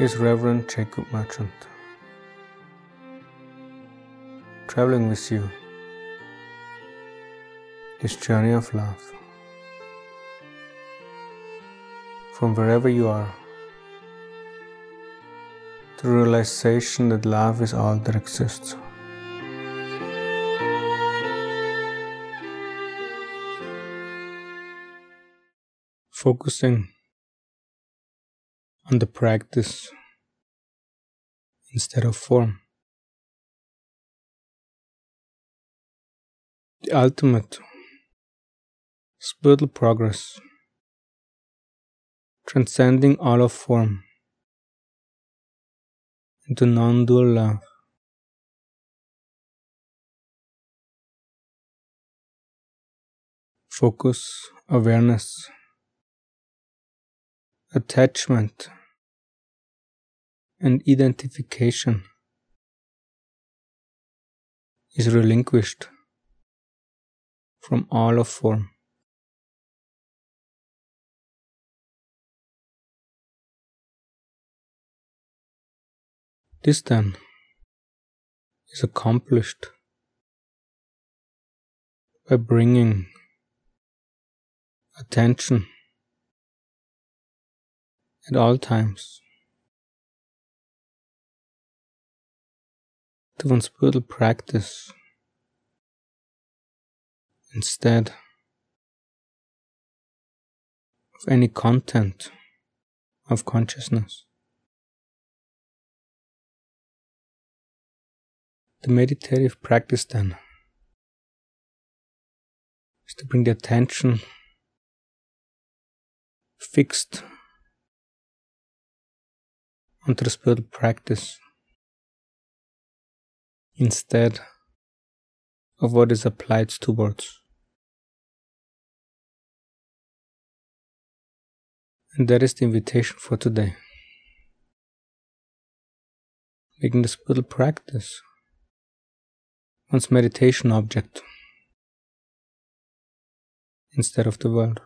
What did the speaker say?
is Reverend Jacob Merchant. Traveling with you, this journey of love. From wherever you are, the realization that love is all that exists. Focusing on the practice instead of form. The ultimate spiritual progress, transcending all of form into non dual love. Focus, awareness, attachment, and identification is relinquished from all of form. This then is accomplished by bringing attention at all times to one's spiritual practice instead of any content of consciousness. The meditative practice then is to bring the attention fixed spiritual practice instead of what is applied towards. And that is the invitation for today. Making the spiritual practice one's meditation object instead of the world.